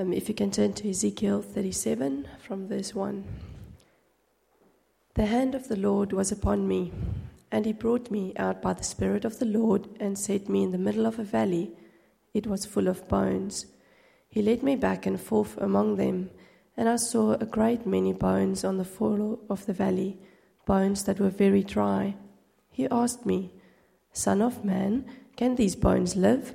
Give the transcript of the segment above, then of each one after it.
Um, if you can turn to Ezekiel 37 from verse 1. The hand of the Lord was upon me, and he brought me out by the Spirit of the Lord and set me in the middle of a valley. It was full of bones. He led me back and forth among them, and I saw a great many bones on the floor of the valley, bones that were very dry. He asked me, Son of man, can these bones live?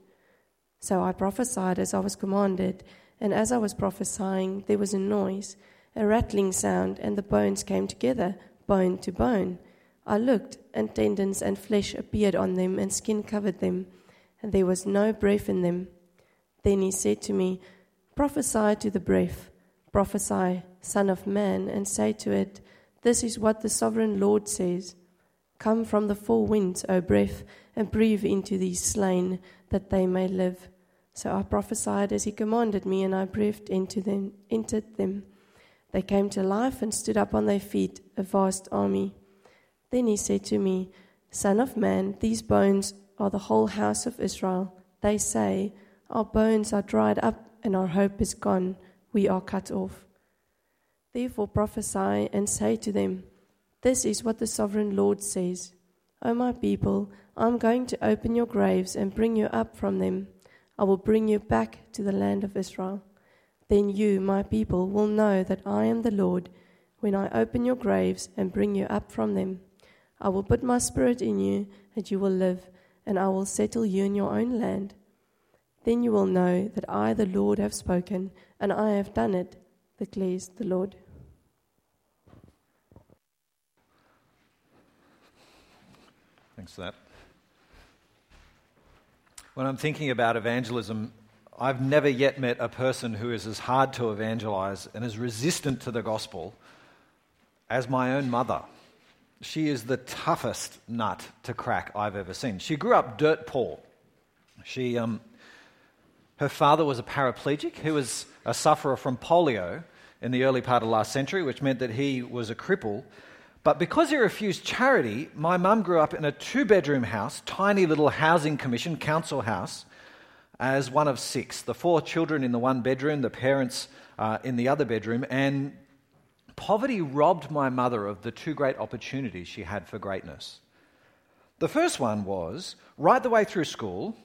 So I prophesied as I was commanded, and as I was prophesying, there was a noise, a rattling sound, and the bones came together bone to bone. I looked, and tendons and flesh appeared on them, and skin covered them, and there was no breath in them. Then he said to me, Prophesy to the breath, prophesy, Son of Man, and say to it, This is what the sovereign Lord says Come from the four winds, O breath, and breathe into these slain, that they may live. So I prophesied as he commanded me, and I breathed into them, entered them. They came to life and stood up on their feet, a vast army. Then he said to me, Son of man, these bones are the whole house of Israel. They say, Our bones are dried up, and our hope is gone. We are cut off. Therefore prophesy and say to them, This is what the sovereign Lord says. O my people, I am going to open your graves and bring you up from them. I will bring you back to the land of Israel. Then you, my people, will know that I am the Lord when I open your graves and bring you up from them. I will put my spirit in you, and you will live, and I will settle you in your own land. Then you will know that I, the Lord, have spoken, and I have done it, declares the Lord. Thanks for that. When I'm thinking about evangelism, I've never yet met a person who is as hard to evangelize and as resistant to the gospel as my own mother. She is the toughest nut to crack I've ever seen. She grew up dirt poor. She, um, her father was a paraplegic who was a sufferer from polio in the early part of last century, which meant that he was a cripple. But because he refused charity, my mum grew up in a two bedroom house, tiny little housing commission, council house, as one of six the four children in the one bedroom, the parents uh, in the other bedroom, and poverty robbed my mother of the two great opportunities she had for greatness. The first one was right the way through school,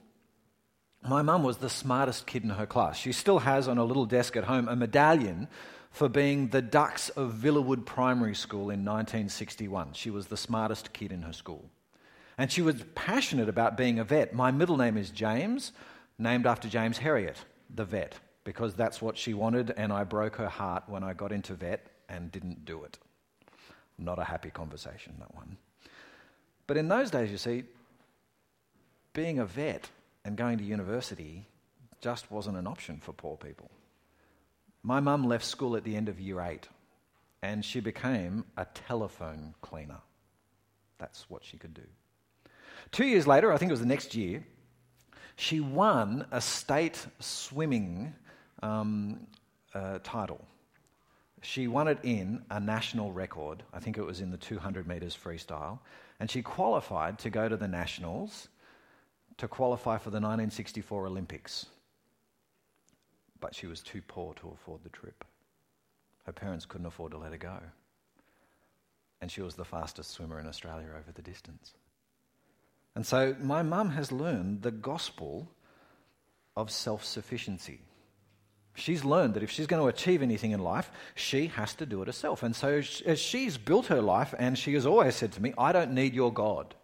my mum was the smartest kid in her class. She still has on a little desk at home a medallion for being the Dux of Villawood Primary School in 1961. She was the smartest kid in her school. And she was passionate about being a vet. My middle name is James named after James Herriot, the vet, because that's what she wanted, and I broke her heart when I got into vet and didn't do it. Not a happy conversation, that one. But in those days, you see, being a vet and going to university just wasn't an option for poor people. My mum left school at the end of year eight, and she became a telephone cleaner. That's what she could do. Two years later, I think it was the next year, she won a state swimming um, uh, title. She won it in a national record. I think it was in the 200 metres freestyle. And she qualified to go to the nationals to qualify for the 1964 Olympics. But she was too poor to afford the trip. Her parents couldn't afford to let her go. And she was the fastest swimmer in Australia over the distance. And so my mum has learned the gospel of self sufficiency. She's learned that if she's going to achieve anything in life, she has to do it herself. And so, as she's built her life, and she has always said to me, I don't need your God.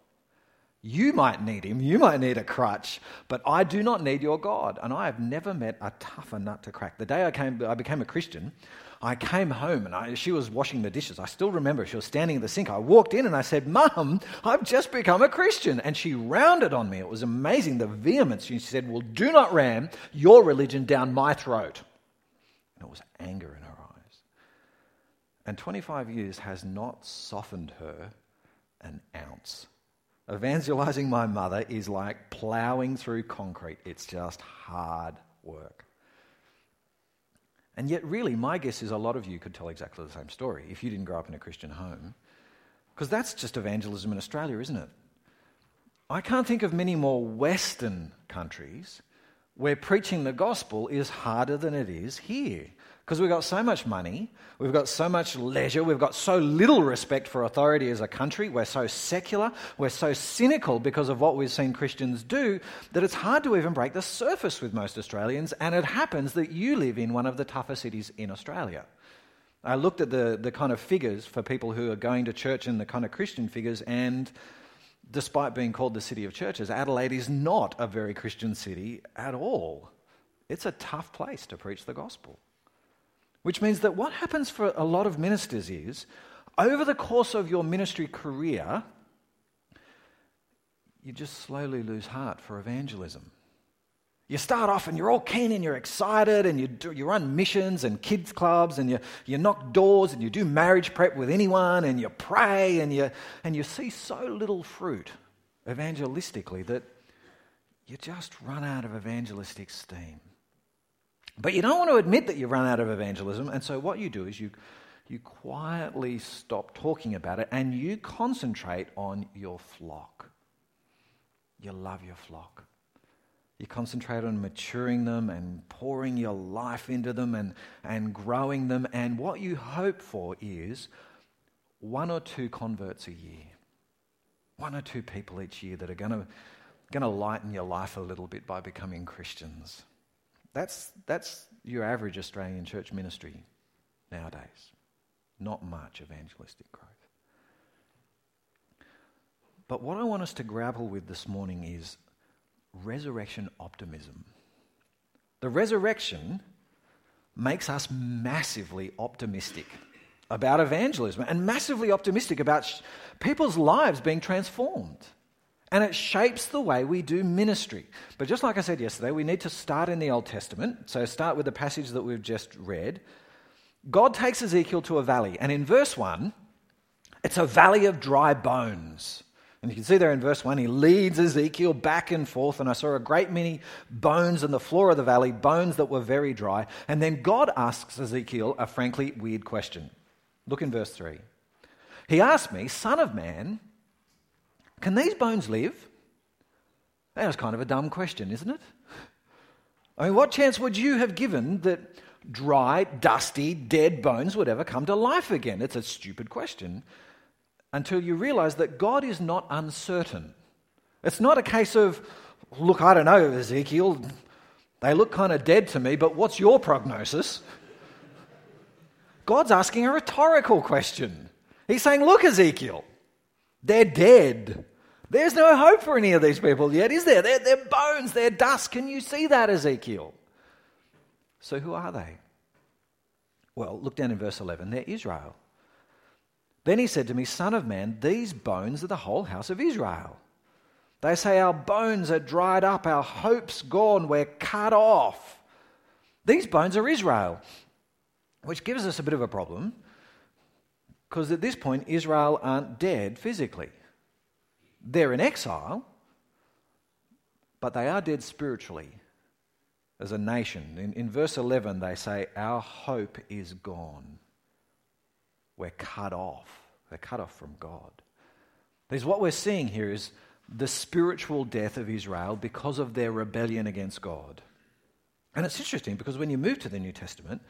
You might need him, you might need a crutch, but I do not need your God. And I have never met a tougher nut to crack. The day I, came, I became a Christian, I came home and I, she was washing the dishes. I still remember she was standing at the sink. I walked in and I said, Mum, I've just become a Christian. And she rounded on me. It was amazing the vehemence. She said, Well, do not ram your religion down my throat. And it was anger in her eyes. And 25 years has not softened her an ounce. Evangelizing my mother is like plowing through concrete, it's just hard work. And yet, really, my guess is a lot of you could tell exactly the same story if you didn't grow up in a Christian home. Because that's just evangelism in Australia, isn't it? I can't think of many more Western countries where preaching the gospel is harder than it is here. Because we've got so much money, we've got so much leisure, we've got so little respect for authority as a country, we're so secular, we're so cynical because of what we've seen Christians do that it's hard to even break the surface with most Australians. And it happens that you live in one of the tougher cities in Australia. I looked at the, the kind of figures for people who are going to church and the kind of Christian figures, and despite being called the city of churches, Adelaide is not a very Christian city at all. It's a tough place to preach the gospel. Which means that what happens for a lot of ministers is, over the course of your ministry career, you just slowly lose heart for evangelism. You start off and you're all keen and you're excited and you, do, you run missions and kids clubs and you, you knock doors and you do marriage prep with anyone and you pray and you, and you see so little fruit evangelistically that you just run out of evangelistic steam. But you don't want to admit that you've run out of evangelism, and so what you do is you, you quietly stop talking about it and you concentrate on your flock. You love your flock. You concentrate on maturing them and pouring your life into them and, and growing them, and what you hope for is one or two converts a year. One or two people each year that are going to, going to lighten your life a little bit by becoming Christians. That's, that's your average Australian church ministry nowadays. Not much evangelistic growth. But what I want us to grapple with this morning is resurrection optimism. The resurrection makes us massively optimistic about evangelism and massively optimistic about people's lives being transformed and it shapes the way we do ministry. But just like I said yesterday, we need to start in the Old Testament. So start with the passage that we've just read. God takes Ezekiel to a valley, and in verse 1, it's a valley of dry bones. And you can see there in verse 1, he leads Ezekiel back and forth, and I saw a great many bones in the floor of the valley, bones that were very dry. And then God asks Ezekiel a frankly weird question. Look in verse 3. He asked me, Son of man, can these bones live? That was kind of a dumb question, isn't it? I mean, what chance would you have given that dry, dusty, dead bones would ever come to life again? It's a stupid question until you realize that God is not uncertain. It's not a case of, look, I don't know, Ezekiel, they look kind of dead to me, but what's your prognosis? God's asking a rhetorical question. He's saying, look, Ezekiel, they're dead. There's no hope for any of these people yet, is there? They're, they're bones, they're dust. Can you see that, Ezekiel? So, who are they? Well, look down in verse 11. They're Israel. Then he said to me, Son of man, these bones are the whole house of Israel. They say, Our bones are dried up, our hopes gone, we're cut off. These bones are Israel, which gives us a bit of a problem because at this point, Israel aren't dead physically. They're in exile, but they are dead spiritually as a nation. In, in verse 11, they say, Our hope is gone. We're cut off. They're cut off from God. Because what we're seeing here is the spiritual death of Israel because of their rebellion against God. And it's interesting because when you move to the New Testament,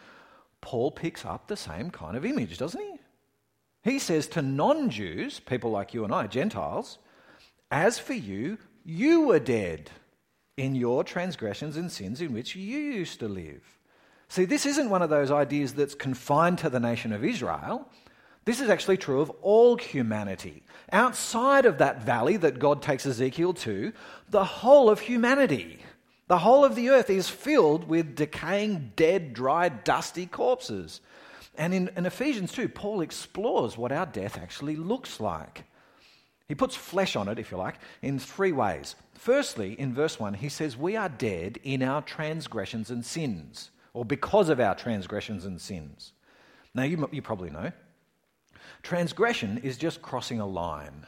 Paul picks up the same kind of image, doesn't he? He says to non Jews, people like you and I, Gentiles, as for you, you were dead in your transgressions and sins in which you used to live. See, this isn't one of those ideas that's confined to the nation of Israel. This is actually true of all humanity. Outside of that valley that God takes Ezekiel to, the whole of humanity, the whole of the earth is filled with decaying, dead, dry, dusty corpses. And in, in Ephesians 2, Paul explores what our death actually looks like. He puts flesh on it, if you like, in three ways. Firstly, in verse 1, he says, We are dead in our transgressions and sins. or because of our transgressions and sins. Now, you, you probably know. Transgression is just crossing a line.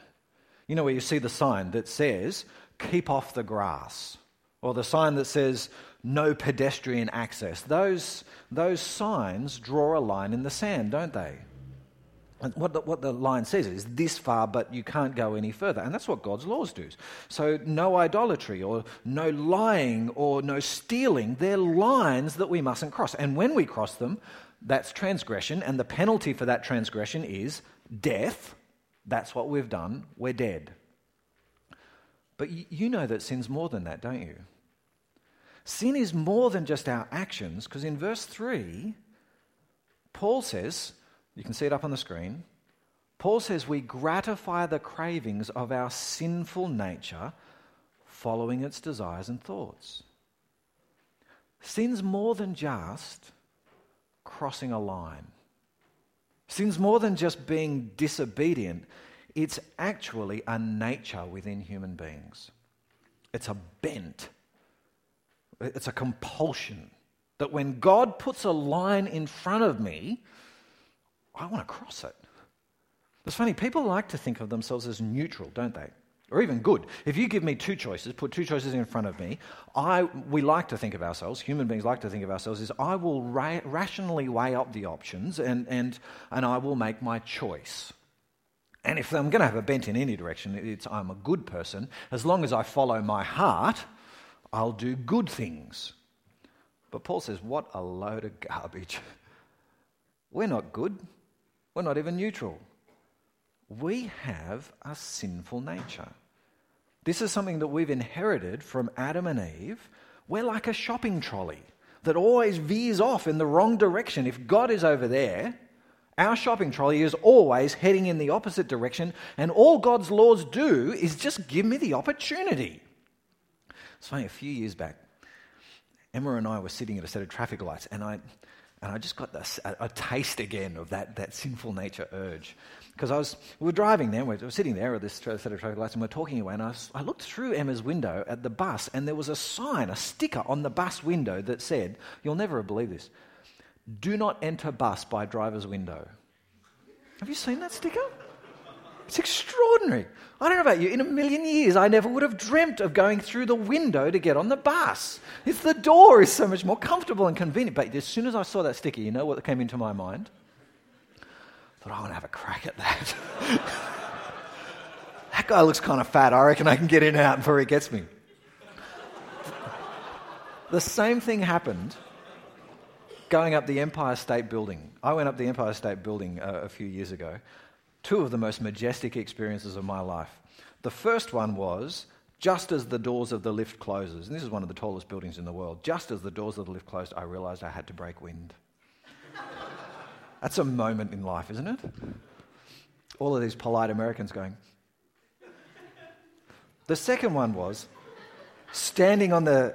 You know, where you see the sign that says, keep off the grass, or the sign that says, no pedestrian access. Those, those signs draw a line in the sand, don't they? And what the, what the line says is this far, but you can't go any further. And that's what God's laws do. So, no idolatry, or no lying, or no stealing, they're lines that we mustn't cross. And when we cross them, that's transgression. And the penalty for that transgression is death. That's what we've done. We're dead. But you know that sin's more than that, don't you? Sin is more than just our actions, because in verse 3, Paul says, you can see it up on the screen. Paul says we gratify the cravings of our sinful nature following its desires and thoughts. Sin's more than just crossing a line. Sin's more than just being disobedient, it's actually a nature within human beings. It's a bent, it's a compulsion that when God puts a line in front of me, I want to cross it. It's funny, people like to think of themselves as neutral, don't they? Or even good. If you give me two choices, put two choices in front of me, I, we like to think of ourselves, human beings like to think of ourselves, is I will ra- rationally weigh up the options and, and, and I will make my choice. And if I'm going to have a bent in any direction, it's I'm a good person. As long as I follow my heart, I'll do good things. But Paul says, what a load of garbage. We're not good. We're not even neutral. We have a sinful nature. This is something that we've inherited from Adam and Eve. We're like a shopping trolley that always veers off in the wrong direction. If God is over there, our shopping trolley is always heading in the opposite direction, and all God's laws do is just give me the opportunity. It's funny, a few years back, Emma and I were sitting at a set of traffic lights, and I, and I just got this, a, a, taste again of that, that sinful nature urge. Because I was, we were driving there, we were sitting there at this set of traffic lights, and we are talking away. And I, was, I looked through Emma's window at the bus, and there was a sign, a sticker on the bus window that said, You'll never believe this, do not enter bus by driver's window. Have you seen that sticker? It's extraordinary. I don't know about you, in a million years, I never would have dreamt of going through the window to get on the bus. It's the door is so much more comfortable and convenient. But as soon as I saw that sticker, you know what came into my mind? I thought, I want to have a crack at that. that guy looks kind of fat. I reckon I can get in and out before he gets me. the same thing happened going up the Empire State Building. I went up the Empire State Building uh, a few years ago two of the most majestic experiences of my life. The first one was just as the doors of the lift closes, and this is one of the tallest buildings in the world, just as the doors of the lift closed, I realized I had to break wind. That's a moment in life, isn't it? All of these polite Americans going. The second one was standing on the,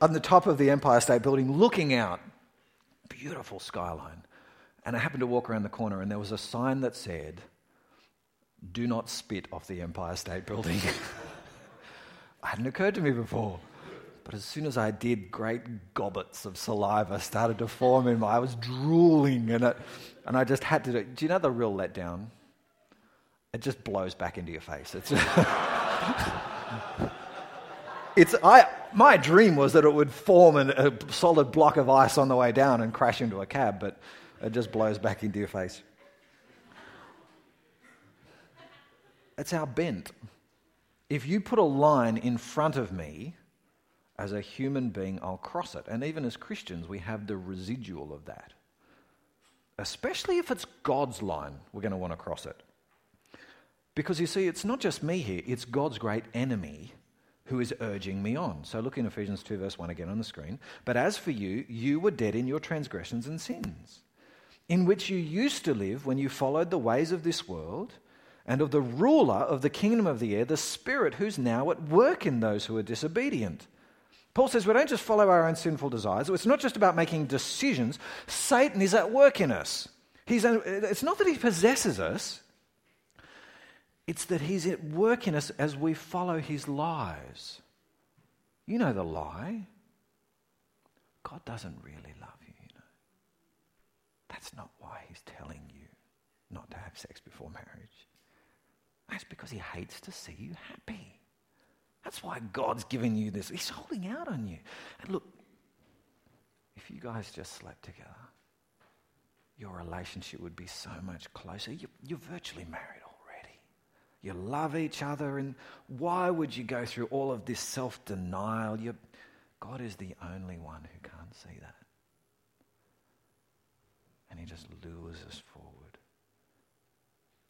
on the top of the Empire State Building, looking out, beautiful skyline. And I happened to walk around the corner, and there was a sign that said, do not spit off the Empire State Building. hadn't occurred to me before. But as soon as I did, great gobbets of saliva started to form in my. I was drooling, and it, and I just had to do. It. Do you know the real letdown? It just blows back into your face. It's. it's I. My dream was that it would form an, a solid block of ice on the way down and crash into a cab, but it just blows back into your face. It's our bent. If you put a line in front of me, as a human being, I'll cross it. And even as Christians, we have the residual of that. Especially if it's God's line, we're going to want to cross it. Because you see, it's not just me here, it's God's great enemy who is urging me on. So look in Ephesians 2, verse 1 again on the screen. But as for you, you were dead in your transgressions and sins, in which you used to live when you followed the ways of this world and of the ruler of the kingdom of the air, the Spirit who's now at work in those who are disobedient. Paul says we don't just follow our own sinful desires. It's not just about making decisions. Satan is at work in us. He's, it's not that he possesses us, it's that he's at work in us as we follow his lies. You know the lie God doesn't really love you. That's not why he's telling you not to have sex before marriage. That's because he hates to see you happy. That's why God's given you this. He's holding out on you. And look, if you guys just slept together, your relationship would be so much closer. You, you're virtually married already. You love each other, and why would you go through all of this self denial? God is the only one who can't see that. And He just lures us forward.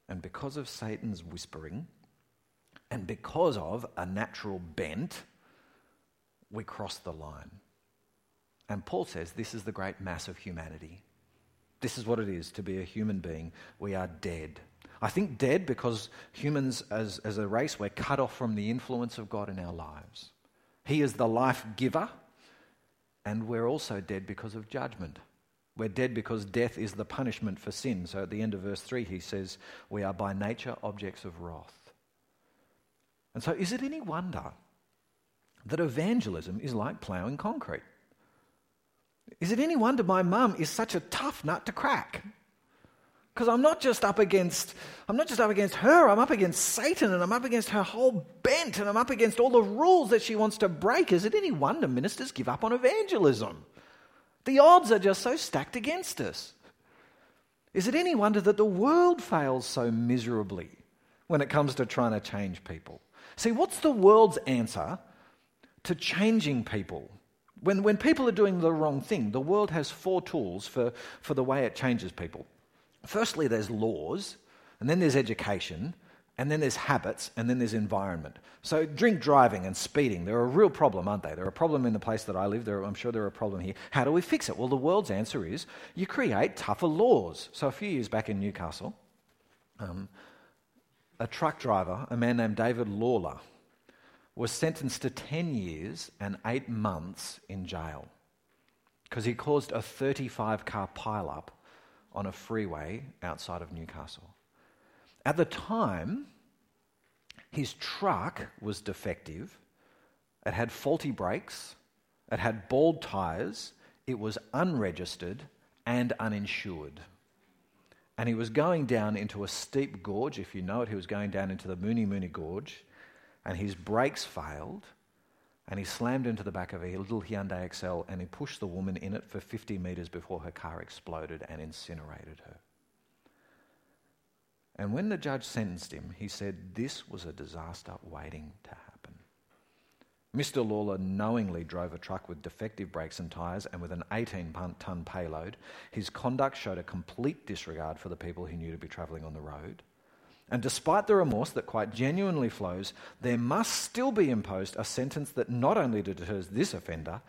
And because of Satan's whispering, and because of a natural bent, we cross the line. And Paul says this is the great mass of humanity. This is what it is to be a human being. We are dead. I think dead because humans, as, as a race, we're cut off from the influence of God in our lives. He is the life giver, and we're also dead because of judgment. We're dead because death is the punishment for sin. So at the end of verse 3, he says, We are by nature objects of wrath. And so, is it any wonder that evangelism is like ploughing concrete? Is it any wonder my mum is such a tough nut to crack? Because I'm not just up against I'm not just up against her, I'm up against Satan and I'm up against her whole bent and I'm up against all the rules that she wants to break. Is it any wonder ministers give up on evangelism? The odds are just so stacked against us. Is it any wonder that the world fails so miserably when it comes to trying to change people? See, what's the world's answer to changing people? When, when people are doing the wrong thing, the world has four tools for, for the way it changes people. Firstly, there's laws, and then there's education, and then there's habits, and then there's environment. So, drink driving and speeding, they're a real problem, aren't they? They're a problem in the place that I live. They're, I'm sure they're a problem here. How do we fix it? Well, the world's answer is you create tougher laws. So, a few years back in Newcastle, um, a truck driver, a man named David Lawler, was sentenced to 10 years and eight months in jail because he caused a 35 car pileup on a freeway outside of Newcastle. At the time, his truck was defective, it had faulty brakes, it had bald tyres, it was unregistered and uninsured. And he was going down into a steep gorge. If you know it, he was going down into the Mooney Mooney Gorge and his brakes failed, and he slammed into the back of a little Hyundai Excel and he pushed the woman in it for 50 metres before her car exploded and incinerated her. And when the judge sentenced him, he said this was a disaster waiting to happen. Mr. Lawler knowingly drove a truck with defective brakes and tyres and with an 18 tonne payload. His conduct showed a complete disregard for the people he knew to be travelling on the road. And despite the remorse that quite genuinely flows, there must still be imposed a sentence that not only deters this offender,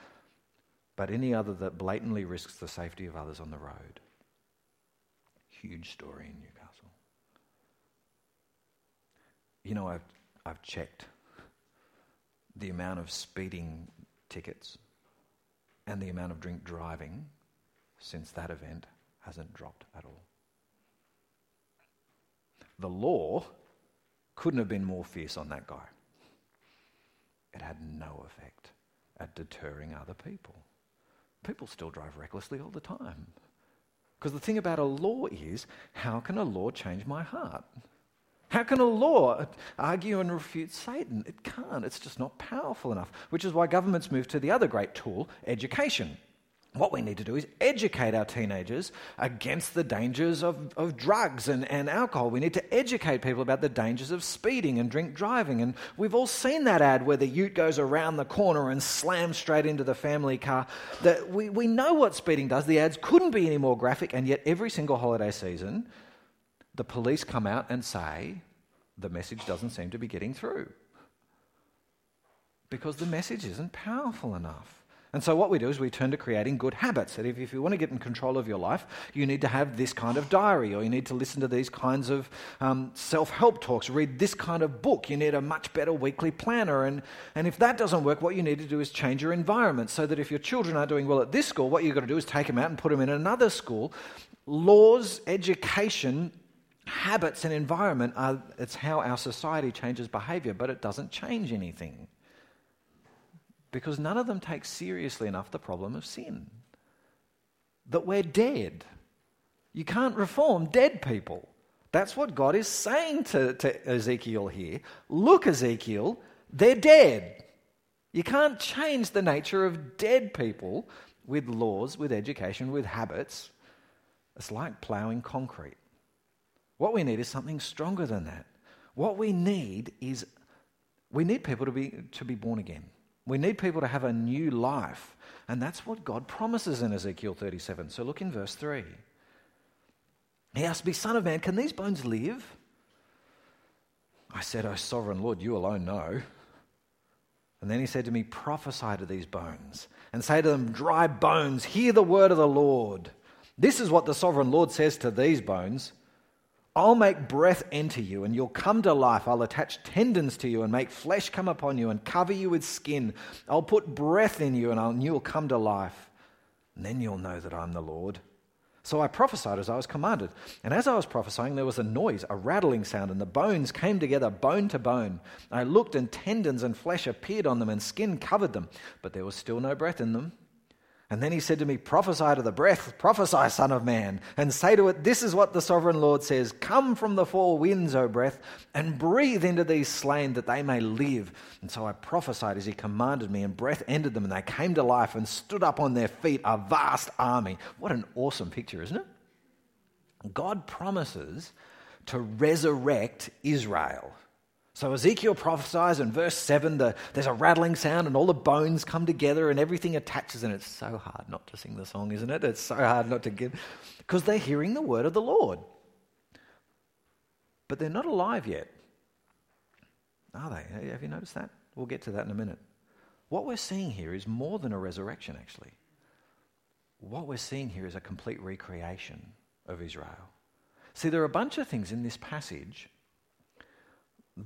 but any other that blatantly risks the safety of others on the road. Huge story in Newcastle. You know, I've, I've checked the amount of speeding tickets and the amount of drink driving since that event hasn't dropped at all. The law couldn't have been more fierce on that guy. It had no effect at deterring other people. People still drive recklessly all the time. Because the thing about a law is how can a law change my heart? How can a law argue and refute Satan? It can't. It's just not powerful enough, which is why governments move to the other great tool, education. What we need to do is educate our teenagers against the dangers of, of drugs and, and alcohol. We need to educate people about the dangers of speeding and drink driving. And we've all seen that ad where the ute goes around the corner and slams straight into the family car. That we, we know what speeding does. The ads couldn't be any more graphic, and yet every single holiday season, the police come out and say the message doesn't seem to be getting through. Because the message isn't powerful enough. And so, what we do is we turn to creating good habits. That if, if you want to get in control of your life, you need to have this kind of diary, or you need to listen to these kinds of um, self help talks, read this kind of book. You need a much better weekly planner. And, and if that doesn't work, what you need to do is change your environment so that if your children are doing well at this school, what you've got to do is take them out and put them in another school. Laws, education, habits, and environment are it's how our society changes behavior, but it doesn't change anything because none of them take seriously enough the problem of sin. That we're dead. You can't reform dead people. That's what God is saying to, to Ezekiel here. Look, Ezekiel, they're dead. You can't change the nature of dead people with laws, with education, with habits. It's like ploughing concrete. What we need is something stronger than that. What we need is we need people to be, to be born again. We need people to have a new life. And that's what God promises in Ezekiel 37. So look in verse 3. He asked me, Son of man, can these bones live? I said, O sovereign Lord, you alone know. And then he said to me, Prophesy to these bones and say to them, Dry bones, hear the word of the Lord. This is what the sovereign Lord says to these bones I'll make breath enter you, and you'll come to life. I'll attach tendons to you and make flesh come upon you and cover you with skin. I'll put breath in you, and you'll come to life. And then you'll know that I'm the Lord. So I prophesied as I was commanded. And as I was prophesying, there was a noise, a rattling sound, and the bones came together, bone to bone. I looked, and tendons and flesh appeared on them, and skin covered them, but there was still no breath in them. And then he said to me, Prophesy to the breath, prophesy, Son of Man, and say to it, This is what the sovereign Lord says Come from the four winds, O breath, and breathe into these slain that they may live. And so I prophesied as he commanded me, and breath entered them, and they came to life and stood up on their feet, a vast army. What an awesome picture, isn't it? God promises to resurrect Israel. So Ezekiel prophesies in verse 7 the, there's a rattling sound and all the bones come together and everything attaches. And it's so hard not to sing the song, isn't it? It's so hard not to give. because they're hearing the word of the Lord. But they're not alive yet. Are they? Have you noticed that? We'll get to that in a minute. What we're seeing here is more than a resurrection, actually. What we're seeing here is a complete recreation of Israel. See, there are a bunch of things in this passage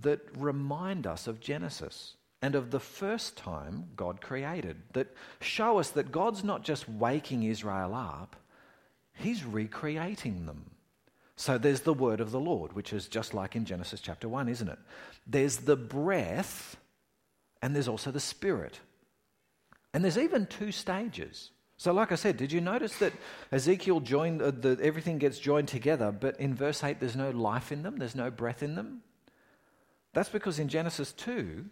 that remind us of Genesis and of the first time God created, that show us that God's not just waking Israel up, He's recreating them. So there's the word of the Lord, which is just like in Genesis chapter 1, isn't it? There's the breath, and there's also the spirit. And there's even two stages. So, like I said, did you notice that Ezekiel joined, uh, the, everything gets joined together, but in verse 8, there's no life in them, there's no breath in them? That's because in Genesis 2,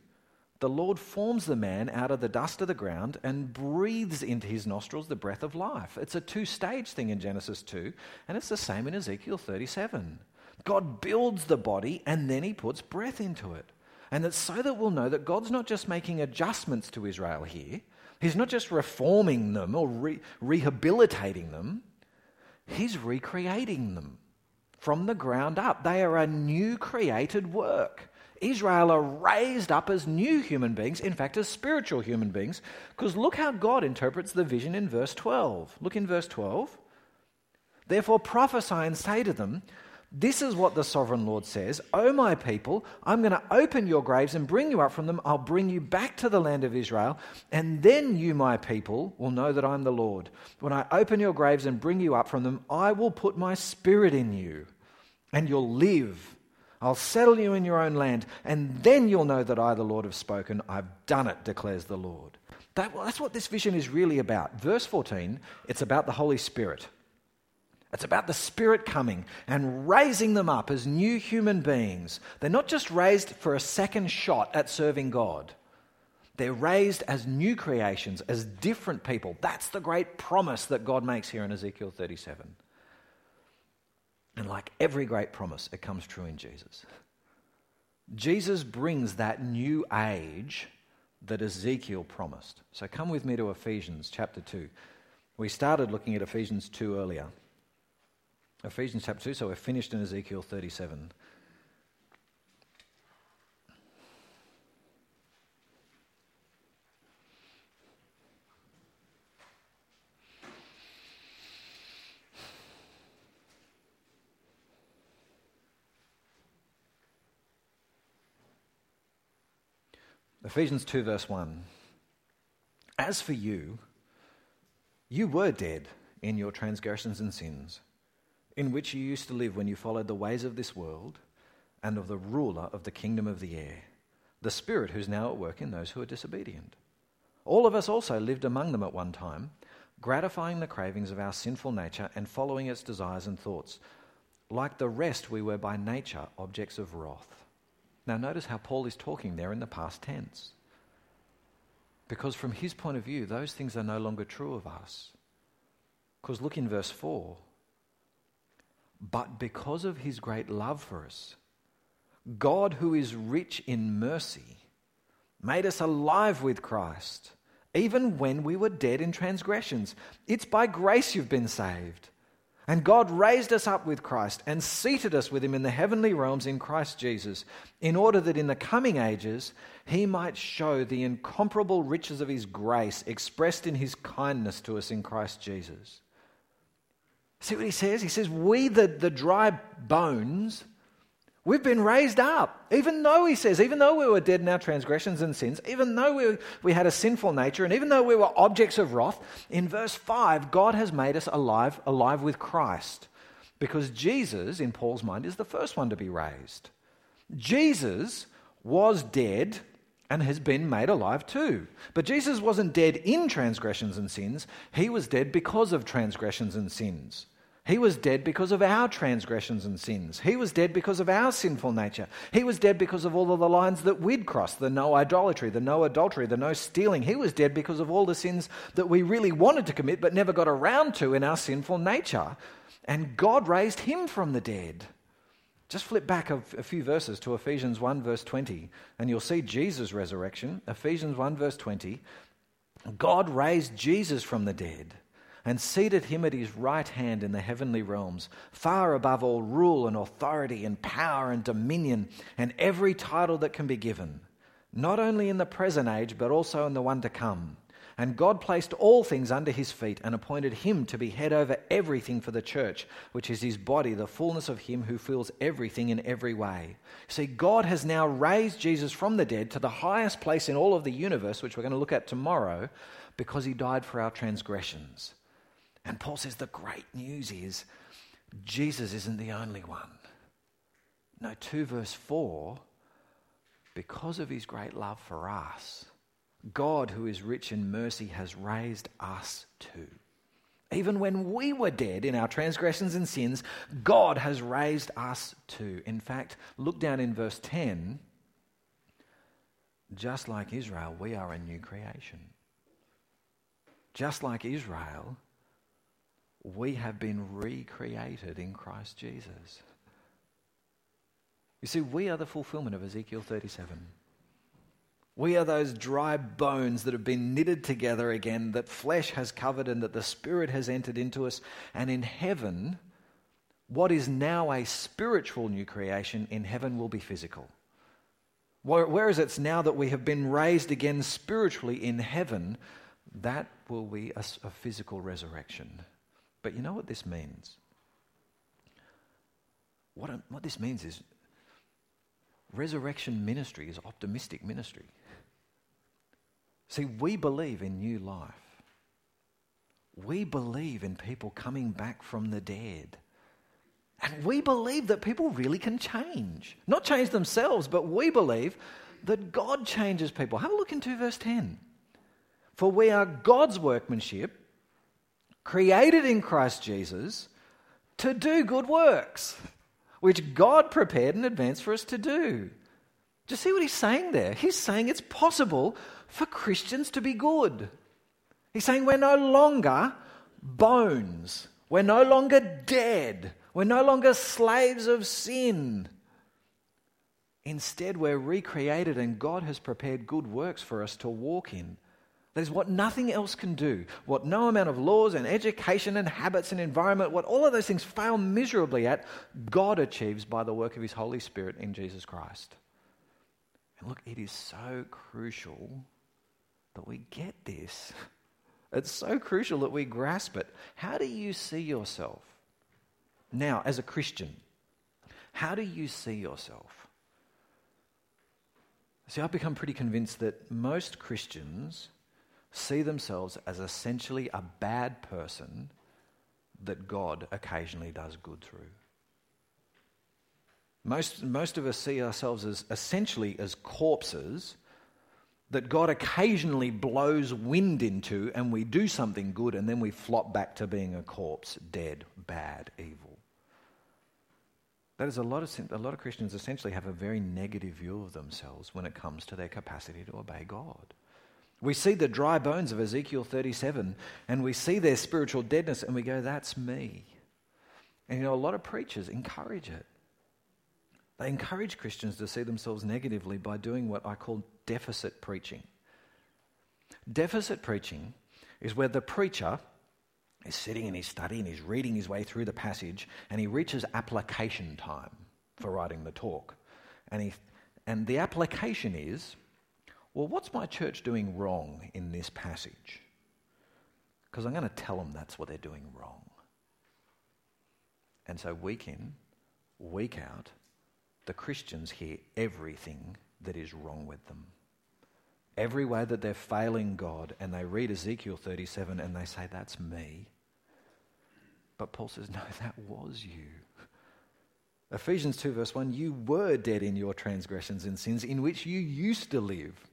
the Lord forms the man out of the dust of the ground and breathes into his nostrils the breath of life. It's a two stage thing in Genesis 2, and it's the same in Ezekiel 37. God builds the body and then he puts breath into it. And it's so that we'll know that God's not just making adjustments to Israel here, He's not just reforming them or re- rehabilitating them, He's recreating them from the ground up. They are a new created work. Israel are raised up as new human beings, in fact, as spiritual human beings, because look how God interprets the vision in verse 12. Look in verse 12. Therefore prophesy and say to them, This is what the sovereign Lord says O my people, I'm going to open your graves and bring you up from them. I'll bring you back to the land of Israel, and then you, my people, will know that I'm the Lord. When I open your graves and bring you up from them, I will put my spirit in you, and you'll live I'll settle you in your own land, and then you'll know that I, the Lord, have spoken. I've done it, declares the Lord. That, that's what this vision is really about. Verse 14, it's about the Holy Spirit. It's about the Spirit coming and raising them up as new human beings. They're not just raised for a second shot at serving God, they're raised as new creations, as different people. That's the great promise that God makes here in Ezekiel 37. And like every great promise, it comes true in Jesus. Jesus brings that new age that Ezekiel promised. So come with me to Ephesians chapter 2. We started looking at Ephesians 2 earlier. Ephesians chapter 2, so we're finished in Ezekiel 37. Ephesians 2, verse 1. As for you, you were dead in your transgressions and sins, in which you used to live when you followed the ways of this world and of the ruler of the kingdom of the air, the Spirit who's now at work in those who are disobedient. All of us also lived among them at one time, gratifying the cravings of our sinful nature and following its desires and thoughts. Like the rest, we were by nature objects of wrath. Now, notice how Paul is talking there in the past tense. Because from his point of view, those things are no longer true of us. Because look in verse 4. But because of his great love for us, God, who is rich in mercy, made us alive with Christ, even when we were dead in transgressions. It's by grace you've been saved. And God raised us up with Christ and seated us with him in the heavenly realms in Christ Jesus, in order that in the coming ages he might show the incomparable riches of his grace expressed in his kindness to us in Christ Jesus. See what he says? He says, We, the, the dry bones, We've been raised up. Even though, he says, even though we were dead in our transgressions and sins, even though we, we had a sinful nature, and even though we were objects of wrath, in verse 5, God has made us alive, alive with Christ. Because Jesus, in Paul's mind, is the first one to be raised. Jesus was dead and has been made alive too. But Jesus wasn't dead in transgressions and sins, he was dead because of transgressions and sins. He was dead because of our transgressions and sins. He was dead because of our sinful nature. He was dead because of all of the lines that we'd crossed the no idolatry, the no adultery, the no stealing. He was dead because of all the sins that we really wanted to commit but never got around to in our sinful nature. And God raised him from the dead. Just flip back a, few verses to Ephesians 1, verse 20, and you'll see Jesus' resurrection. Ephesians 1, verse 20. God raised Jesus from the dead and seated him at his right hand in the heavenly realms, far above all rule and authority and power and dominion and every title that can be given, not only in the present age, but also in the one to come. And God placed all things under his feet and appointed him to be head over everything for the church, which is his body, the fullness of him who fills everything in every way. See, God has now raised Jesus from the dead to the highest place in all of the universe, which we're going to look at tomorrow, because he died for our transgressions. And Paul says the great news is Jesus isn't the only one. No, 2 verse 4 because of his great love for us, God, who is rich in mercy, has raised us too. Even when we were dead in our transgressions and sins, God has raised us too. In fact, look down in verse 10. Just like Israel, we are a new creation. Just like Israel, we have been recreated in Christ Jesus. You see, we are the fulfillment of Ezekiel 37. We are those dry bones that have been knitted together again, that flesh has covered, and that the Spirit has entered into us. And in heaven, what is now a spiritual new creation, in heaven will be physical. Whereas it's now that we have been raised again spiritually in heaven, that will be a, physical resurrection. But you know what this means? What, um, what this means is resurrection ministry is optimistic ministry. See, we believe in new life. We believe in people coming back from the dead. And we believe that people really can change. Not change themselves, but we believe that God changes people. Have a look into verse 10. For we are God's workmanship created in Christ Jesus to do good works, which God prepared in advance for us to do. Do you see what he's saying there? He's saying it's possible for Christians to be good. He's saying we're no longer bones, we're no longer dead, we're no longer slaves of sin. Instead, we're recreated, and God has prepared good works for us to walk in. That is what nothing else can do. What no amount of laws and education and habits and environment, what all of those things fail miserably at, God achieves by the work of His Holy Spirit in Jesus Christ. And look, it is so crucial that we get this. It's so crucial that we grasp it. How do you see yourself? Now, as a Christian, how do you see yourself? See, I've become pretty convinced that most Christians see themselves as essentially a bad person that God occasionally does good through. Most, most of us see ourselves as essentially as corpses that God occasionally blows wind into and we do something good and then we flop back to being a corpse, dead, bad, evil. That is a lot of a lot of Christians essentially have a very negative view of themselves when it comes to their capacity to obey God. We see the dry bones of Ezekiel 37 and we see their spiritual deadness and we go, that's me. And you know, a lot of preachers encourage it. They encourage Christians to see themselves negatively by doing what I call deficit preaching. Deficit preaching is where the preacher is sitting in his study and he's reading his way through the passage and he reaches application time for writing the talk. And, he, and the application is well, what's my church doing wrong in this passage? Because I'm going to tell them that's what they're doing wrong. And so, week in, week out, the Christians hear everything that is wrong with them. Every way that they're failing God, and they read Ezekiel 37 and they say, That's me. But Paul says, No, that was you. Ephesians 2, verse 1 You were dead in your transgressions and sins in which you used to live.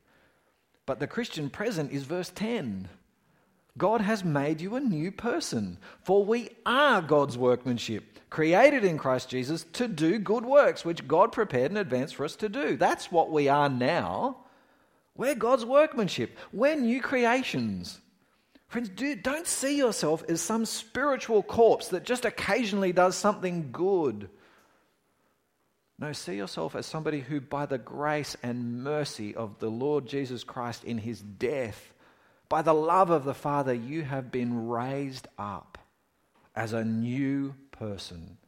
But the Christian present is verse 10. God has made you a new person, for we are God's workmanship created in Christ Jesus to do good works, which God prepared in advance for us to do. That's what we are now. We're God's workmanship, we're new creations. Friends, do, don't see yourself as some spiritual corpse that just occasionally does something good. No, see yourself as somebody who, by the grace and mercy of the Lord Jesus Christ in his death, by the love of the Father, you have been raised up as a new person,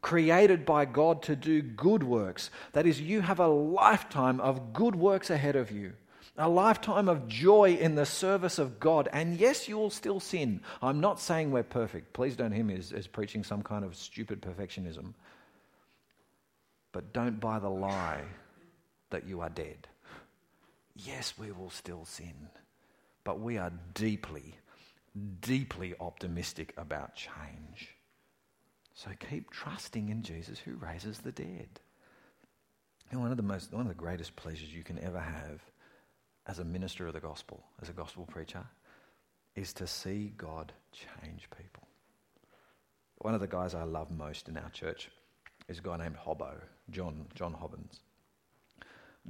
created by God to do good works. That is, you have a lifetime of good works ahead of you, a lifetime of joy in the service of God. And yes, you will still sin. I'm not saying we're perfect. Please don't hear me as, as preaching some kind of stupid perfectionism. But don't buy the lie that you are dead. Yes, we will still sin, but we are deeply, deeply optimistic about change. So keep trusting in Jesus who raises the dead. And one of the most, one of the greatest pleasures you can ever have as a minister of the gospel, as a gospel preacher, is to see God change people. One of the guys I love most in our church is a guy named Hobbo, John, John Hobbins.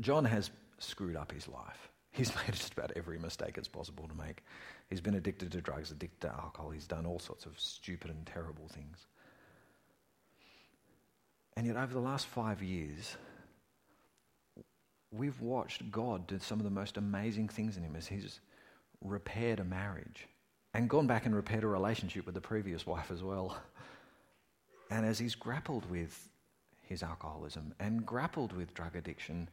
John has screwed up his life. He's made just about every mistake it's possible to make. He's been addicted to drugs, addicted to alcohol. He's done all sorts of stupid and terrible things. And yet, over the last five years, we've watched God do some of the most amazing things in him as he's repaired a marriage and gone back and repaired a relationship with the previous wife as well. And as he's grappled with his alcoholism and grappled with drug addiction,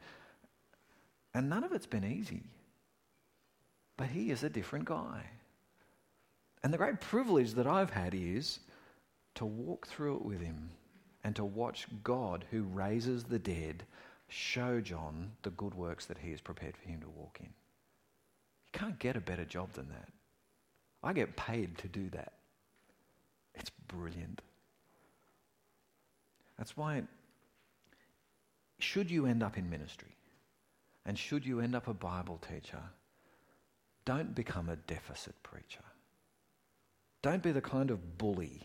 and none of it's been easy. But he is a different guy. And the great privilege that I've had is to walk through it with him and to watch God, who raises the dead, show John the good works that he has prepared for him to walk in. You can't get a better job than that. I get paid to do that. It's brilliant. That's why, should you end up in ministry and should you end up a Bible teacher, don't become a deficit preacher. Don't be the kind of bully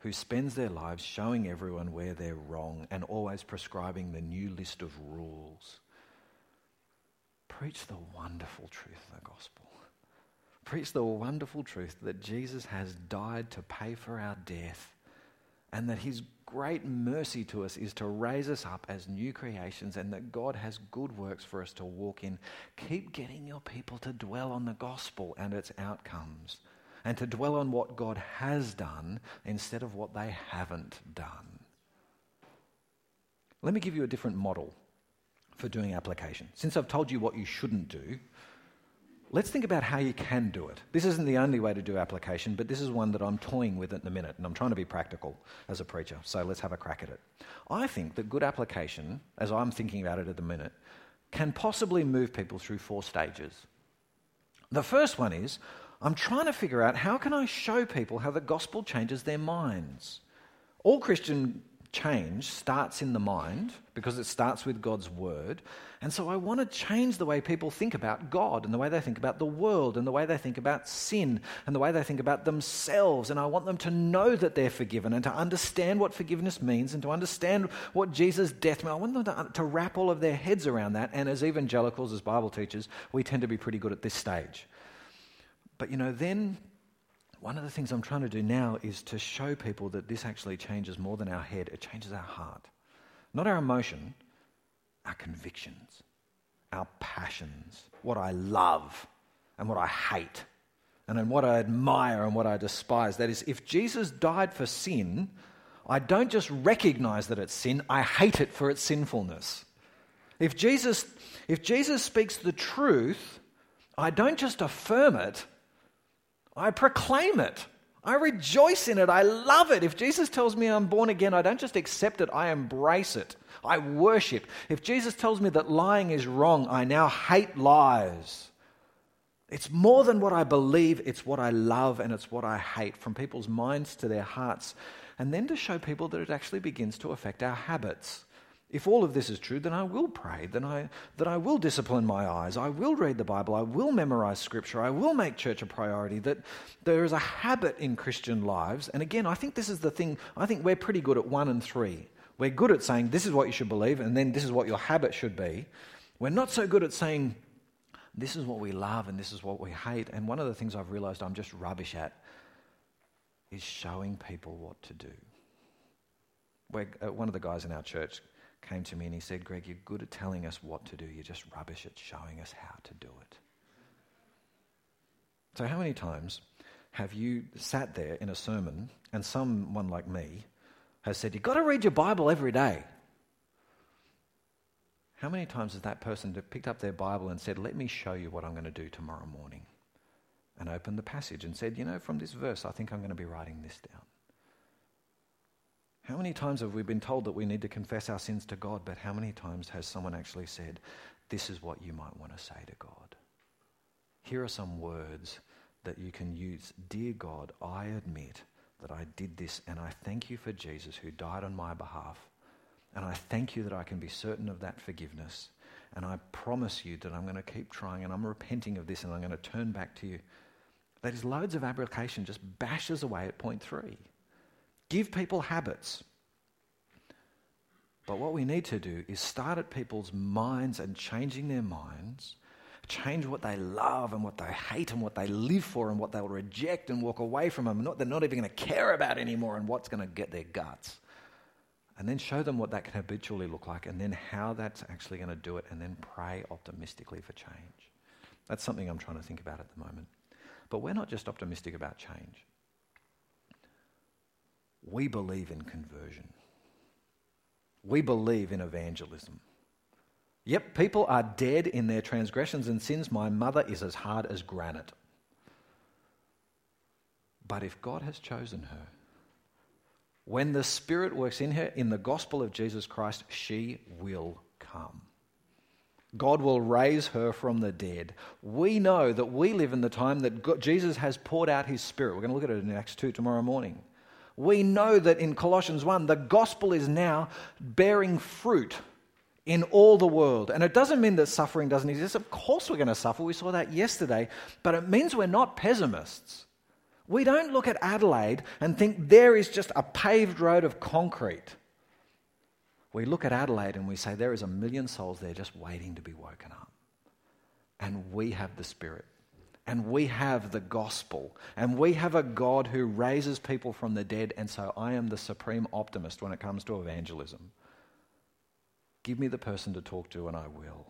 who spends their lives showing everyone where they're wrong and always prescribing the new list of rules. Preach the wonderful truth of the gospel. Preach the wonderful truth that Jesus has died to pay for our death and that his great mercy to us is to raise us up as new creations and that God has good works for us to walk in. Keep getting your people to dwell on the gospel and its outcomes and to dwell on what God has done instead of what they haven't done. Let me give you a different model for doing application. Since I've told you what you shouldn't do, let's think about how you can do it. This isn't the only way to do application, but this is one that I'm toying with at the minute, and I'm trying to be practical as a preacher. So let's have a crack at it. I think that good application, as I'm thinking about it at the minute, can possibly move people through four stages. The first one is I'm trying to figure out how can I show people how the gospel changes their minds. All Christian change starts in the mind because it starts with God's word. And so I want to change the way people think about God and the way they think about the world and the way they think about sin and the way they think about themselves. And I want them to know that they're forgiven and to understand what forgiveness means and to understand what Jesus' death meant. I want them to, to wrap all of their heads around that. And as evangelicals, as Bible teachers, we tend to be pretty good at this stage. But you know, then one of the things I'm trying to do now is to show people that this actually changes more than our head, it changes our heart. Not our emotion, our convictions, our passions, what I love and what I hate, and then what I admire and what I despise. That is, if Jesus died for sin, I don't just recognize that it's sin, I hate it for its sinfulness. If Jesus, if Jesus speaks the truth, I don't just affirm it, I proclaim it. I rejoice in it. I love it. If Jesus tells me I'm born again, I don't just accept it, I embrace it. I worship. If Jesus tells me that lying is wrong, I now hate lies. It's more than what I believe, it's what I love and it's what I hate, from people's minds to their hearts. And then to show people that it actually begins to affect our habits. If all of this is true, then I will pray, then I, that I will discipline my eyes, I will read the Bible, I will memorize Scripture, I will make church a priority, that there is a habit in Christian lives. And again, I think this is the thing, I think we're pretty good at one and three. We're good at saying this is what you should believe, and then this is what your habit should be. We're not so good at saying this is what we love and this is what we hate. And one of the things I've realized I'm just rubbish at is showing people what to do. We're, uh, one of the guys in our church came to me and he said, Greg, you're good at telling us what to do, you're just rubbish at showing us how to do it. So, how many times have you sat there in a sermon and someone like me has said, You've got to read your Bible every day? How many times has that person picked up their Bible and said, Let me show you what I'm going to do tomorrow morning? And opened the passage and said, You know, from this verse, I think I'm going to be writing this down. How many times have we been told that we need to confess our sins to God, but how many times has someone actually said, This is what you might want to say to God? Here are some words that you can use. Dear God, I admit that I did this, and I thank you for Jesus who died on my behalf. And I thank you that I can be certain of that forgiveness. And I promise you that I'm going to keep trying and I'm repenting of this and I'm going to turn back to you. That is loads of application just bashes away at point three. Give people habits. But what we need to do is start at people's minds and changing their minds, change what they love and what they hate and what they live for and what they'll reject and walk away from them, not, they're not even going to care about anymore and what's going to get their guts. And then show them what that can habitually look like and then how that's actually going to do it and then pray optimistically for change. That's something I'm trying to think about at the moment. But we're not just optimistic about change we believe in conversion. We believe in evangelism. Yep, people are dead in their transgressions and sins. My mother is as hard as granite. But if God has chosen her, when the Spirit works in her in the gospel of Jesus Christ, she will come. God will raise her from the dead. We know that we live in the time that God, Jesus has poured out his Spirit. We're going to look at it in Acts 2 tomorrow morning we know that in Colossians 1, the gospel is now bearing fruit in all the world. And it doesn't mean that suffering doesn't exist. Of course, we're going to suffer. We saw that yesterday. But it means we're not pessimists. We don't look at Adelaide and think there is just a paved road of concrete. We look at Adelaide and we say there is a million souls there just waiting to be woken up. And we have the Spirit and we have the gospel, and we have a God who raises people from the dead, and so I am the supreme optimist when it comes to evangelism. Give me the person to talk to, and I will.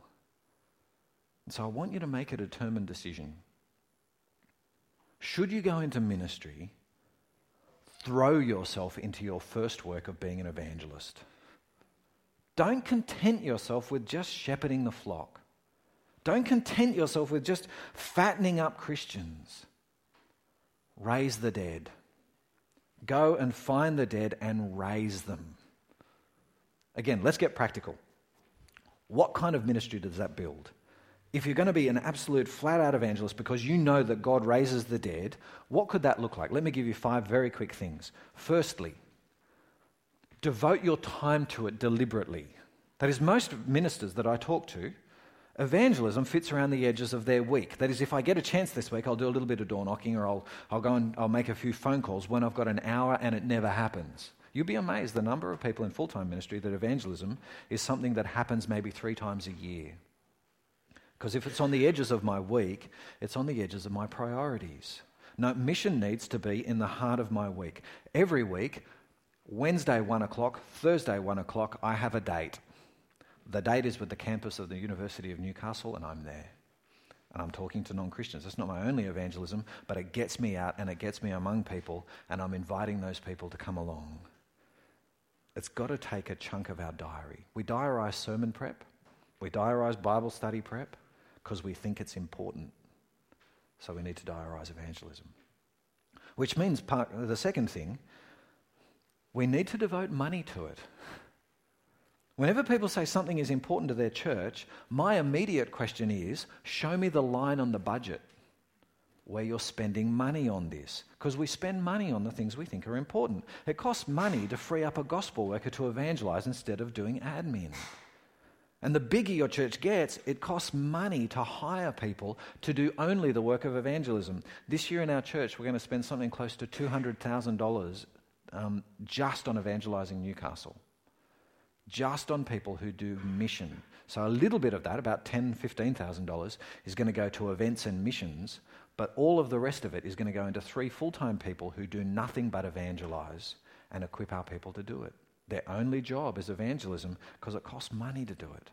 And so I want you to make a determined decision. Should you go into ministry, throw yourself into your first work of being an evangelist. Don't content yourself with just shepherding the flock. Don't content yourself with just fattening up Christians. Raise the dead. Go and find the dead and raise them. Again, let's get practical. What kind of ministry does that build? If you're going to be an absolute flat out evangelist because you know that God raises the dead, what could that look like? Let me give you five very quick things. Firstly, Devote your time to it deliberately. That is, most ministers that I talk to, evangelism fits around the edges of their week. That is, if I get a chance this week, I'll do a little bit of door knocking or I'll, I'll go and I'll make a few phone calls when I've got an hour and it never happens. You'd be amazed the number of people in full time ministry that evangelism is something that happens maybe three times a year. Because if it's on the edges of my week, it's on the edges of my priorities. No, mission needs to be in the heart of my week. Every week, Wednesday, one o'clock, Thursday, one o'clock, I have a date. The date is with the campus of the University of Newcastle, and I'm there. And I'm talking to non Christians. It's not my only evangelism, but it gets me out and it gets me among people, and I'm inviting those people to come along. It's got to take a chunk of our diary. We diarise sermon prep, we diarise Bible study prep because we think it's important. So we need to diarise evangelism. Which means part, the second thing, we need to devote money to it. Whenever people say something is important to their church, my immediate question is show me the line on the budget where you're spending money on this. Because we spend money on the things we think are important. It costs money to free up a gospel worker to evangelize instead of doing admin. And the bigger your church gets, it costs money to hire people to do only the work of evangelism. This year in our church, we're going to spend something close to $200,000 um, just on evangelizing Newcastle just on people who do mission. So a little bit of that, about ten, fifteen thousand dollars, is going to go to events and missions, but all of the rest of it is going to go into three full-time people who do nothing but evangelize and equip our people to do it. Their only job is evangelism because it costs money to do it.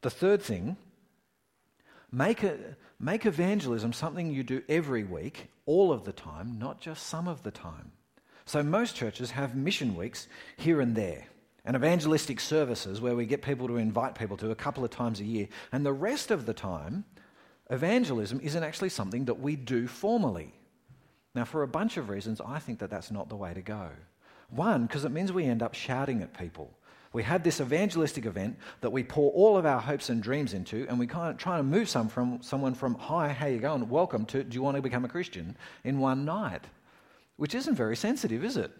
The third thing, make, a, make evangelism something you do every week, all of the time, not just some of the time. So most churches have mission weeks here and there and evangelistic services where we get people to invite people to a couple of times a year. And the rest of the time, evangelism isn't actually something that we do formally. Now, for a bunch of reasons, I think that that's not the way to go. One, because it means we end up shouting at people. We had this evangelistic event that we pour all of our hopes and dreams into, and we kind of try to move some from someone from "Hi, how you going? Welcome to Do you want to become a Christian?" in one night, which isn't very sensitive, is it?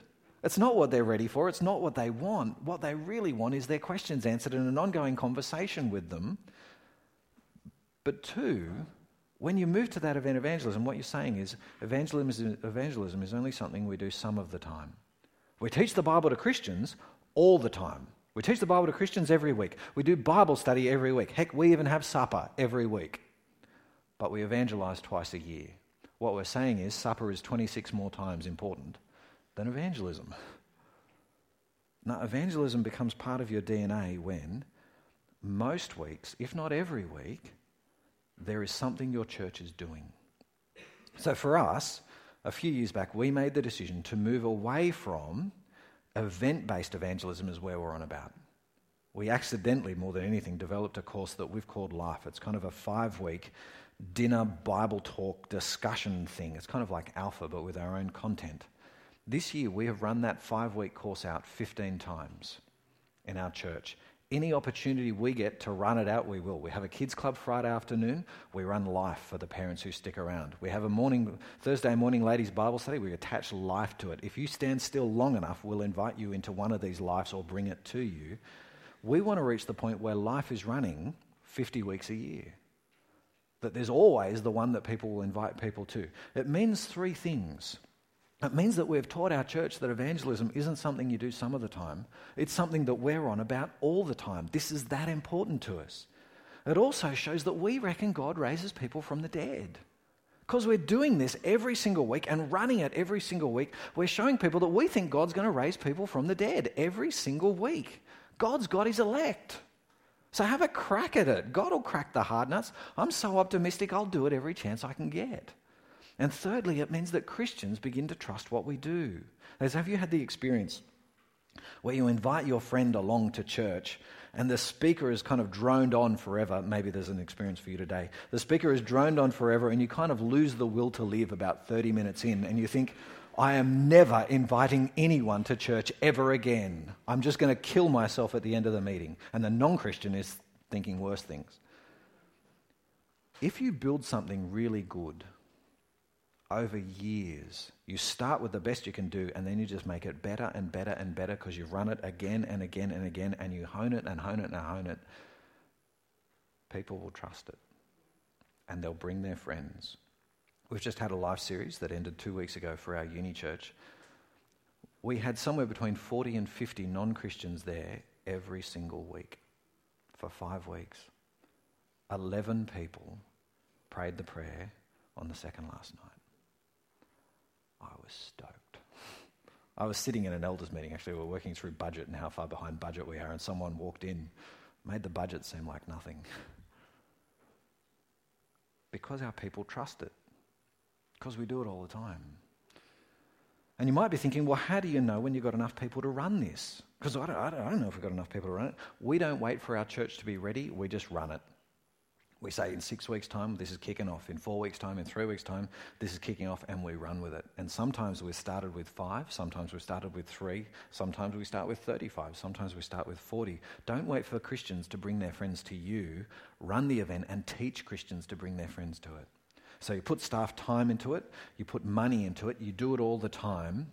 It's not what they're ready for, it's not what they want. What they really want is their questions answered in an ongoing conversation with them. But two, when you move to that event evangelism, what you're saying is evangelism is, evangelism is only something we do some of the time. We teach the Bible to Christians all the time. We teach the Bible to Christians every week. We do Bible study every week. Heck, we even have supper every week. But we evangelize twice a year. What we're saying is supper is 26 more times important than evangelism. Now, evangelism becomes part of your DNA when most weeks, if not every week, there is something your church is doing. So for us, a few years back, we made the decision to move away from event based evangelism, is where we're on about. We accidentally, more than anything, developed a course that we've called Life. It's kind of a five week dinner Bible talk discussion thing. It's kind of like Alpha, but with our own content. This year, we have run that five week course out 15 times in our church. Any opportunity we get to run it out, we will. We have a kids' club Friday afternoon. We run life for the parents who stick around. We have a morning, Thursday morning ladies' Bible study. We attach life to it. If you stand still long enough, we'll invite you into one of these lives or bring it to you. We want to reach the point where life is running 50 weeks a year. That there's always the one that people will invite people to. It means three things. It means that we've taught our church that evangelism isn't something you do some of the time. It's something that we're on about all the time. This is that important to us. It also shows that we reckon God raises people from the dead. Because we're doing this every single week and running it every single week, we're showing people that we think God's going to raise people from the dead every single week. God's got his elect. So have a crack at it. God will crack the hard nuts. I'm so optimistic, I'll do it every chance I can get. And thirdly, it means that Christians begin to trust what we do. As have you had the experience where you invite your friend along to church and the speaker is kind of droned on forever? Maybe there's an experience for you today. The speaker is droned on forever and you kind of lose the will to live about 30 minutes in and you think, I am never inviting anyone to church ever again. I'm just going to kill myself at the end of the meeting. And the non Christian is thinking worse things. If you build something really good, over years. You start with the best you can do, and then you just make it better and better and better because you've run it again and again and again, and you hone it and hone it and hone it. People will trust it, and they'll bring their friends. We've just had a life series that ended two weeks ago for our uni church. We had somewhere between 40 and 50 non Christians there every single week for five weeks. 11 people prayed the prayer on the second last night. I was stoked. I was sitting in an elders meeting, actually, we were working through budget and how far behind budget we are, and someone walked in, made the budget seem like nothing. because our people trust it, because we do it all the time. And you might be thinking, well, how do you know when you've got enough people to run this? Because I I, I don't know if we've got enough people to run it. We don't wait for our church to be ready, we just run it. We say in six weeks' time, this is kicking off. In four weeks' time, in three weeks' time, this is kicking off, and we run with it. And sometimes we started with five, sometimes we started with three, sometimes we start with 35, sometimes we start with 40. Don't wait for Christians to bring their friends to you. Run the event and teach Christians to bring their friends to it. So you put staff time into it, you put money into it, you do it all the time.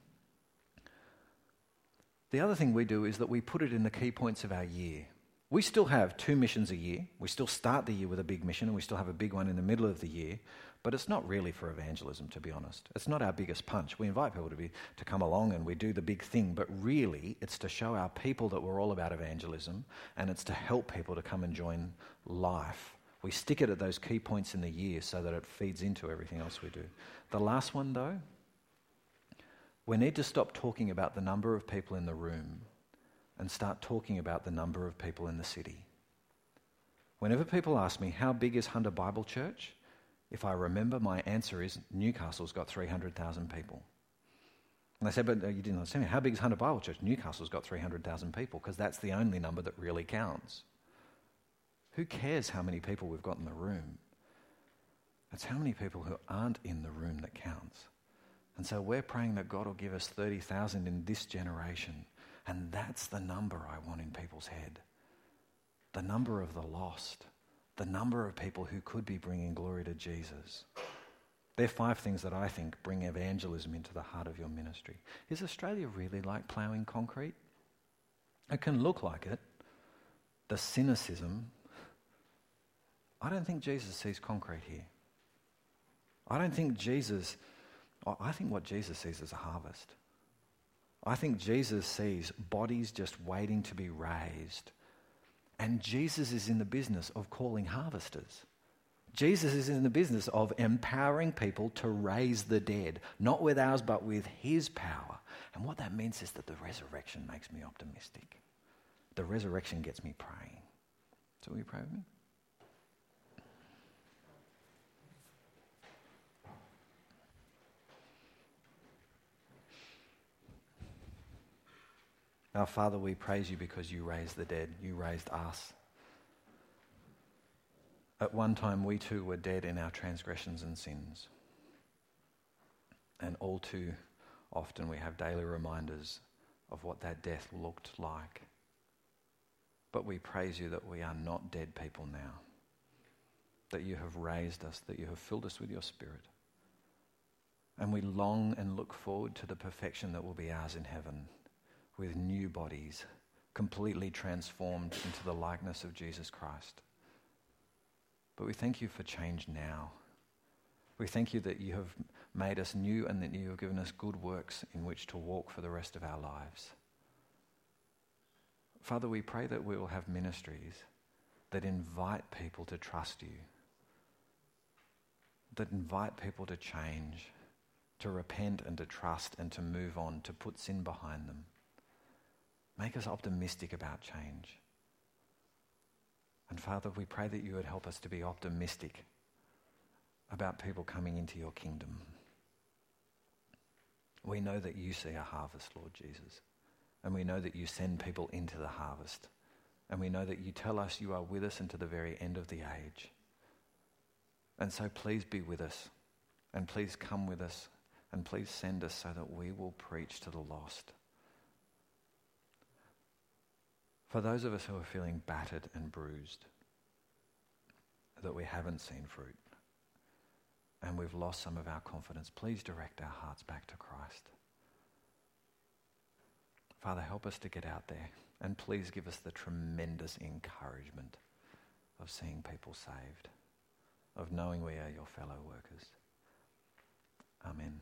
The other thing we do is that we put it in the key points of our year. We still have two missions a year. We still start the year with a big mission, and we still have a big one in the middle of the year. But it's not really for evangelism, to be honest. It's not our biggest punch. We invite people to, be, to come along and we do the big thing, but really it's to show our people that we're all about evangelism, and it's to help people to come and join life. We stick it at those key points in the year so that it feeds into everything else we do. The last one, though, we need to stop talking about the number of people in the room and start talking about the number of people in the city. Whenever people ask me, How big is Hunter Bible Church? If I remember, my answer is Newcastle's got 300,000 people. And they said, But uh, you didn't understand me. How big is Hunter Bible Church? Newcastle's got 300,000 people because that's the only number that really counts. Who cares how many people we've got in the room? It's how many people who aren't in the room that counts. And so we're praying that God will give us 30,000 in this generation and that's the number I want in people's head the number of the lost, the number of people who could be bringing glory to Jesus. There are five things that I think bring evangelism into the heart of your ministry. Is Australia really like ploughing concrete? It can look like it. The cynicism. I don't think Jesus sees concrete here. I don't think Jesus, I think what Jesus sees is a harvest. I think Jesus sees bodies just waiting to be raised. And Jesus is in the business of calling harvesters. Jesus is in the business of empowering people to raise the dead, not with ours, but with his power. And what that means is that the resurrection makes me optimistic. The resurrection gets me praying. So, will you pray with me? Our Father, we praise you because you raised the dead, you raised us. At one time, we too were dead in our transgressions and sins. And all too often, we have daily reminders of what that death looked like. But we praise you that we are not dead people now, that you have raised us, that you have filled us with your Spirit. And we long and look forward to the perfection that will be ours in heaven with new bodies, completely transformed into the likeness of Jesus Christ. But we thank you for change now. We thank you that you have made us new and that you have given us good works in which to walk for the rest of our lives. Father, we pray that we will have ministries that invite people to trust you, that invite people to change, to repent and to trust and to move on, to put sin behind them. Make us optimistic about change. And Father, we pray that you would help us to be optimistic about people coming into your kingdom. We know that you see a harvest, Lord Jesus. And we know that you send people into the harvest. And we know that you tell us you are with us unto the very end of the age. And so please be with us. And please come with us. And please send us so that we will preach to the lost. For those of us who are feeling battered and bruised, that we haven't seen fruit, and we've lost some of our confidence, please direct our hearts back to Christ. Father, help us to get out there and please give us the tremendous encouragement of seeing people saved, of knowing we are your fellow workers. Amen.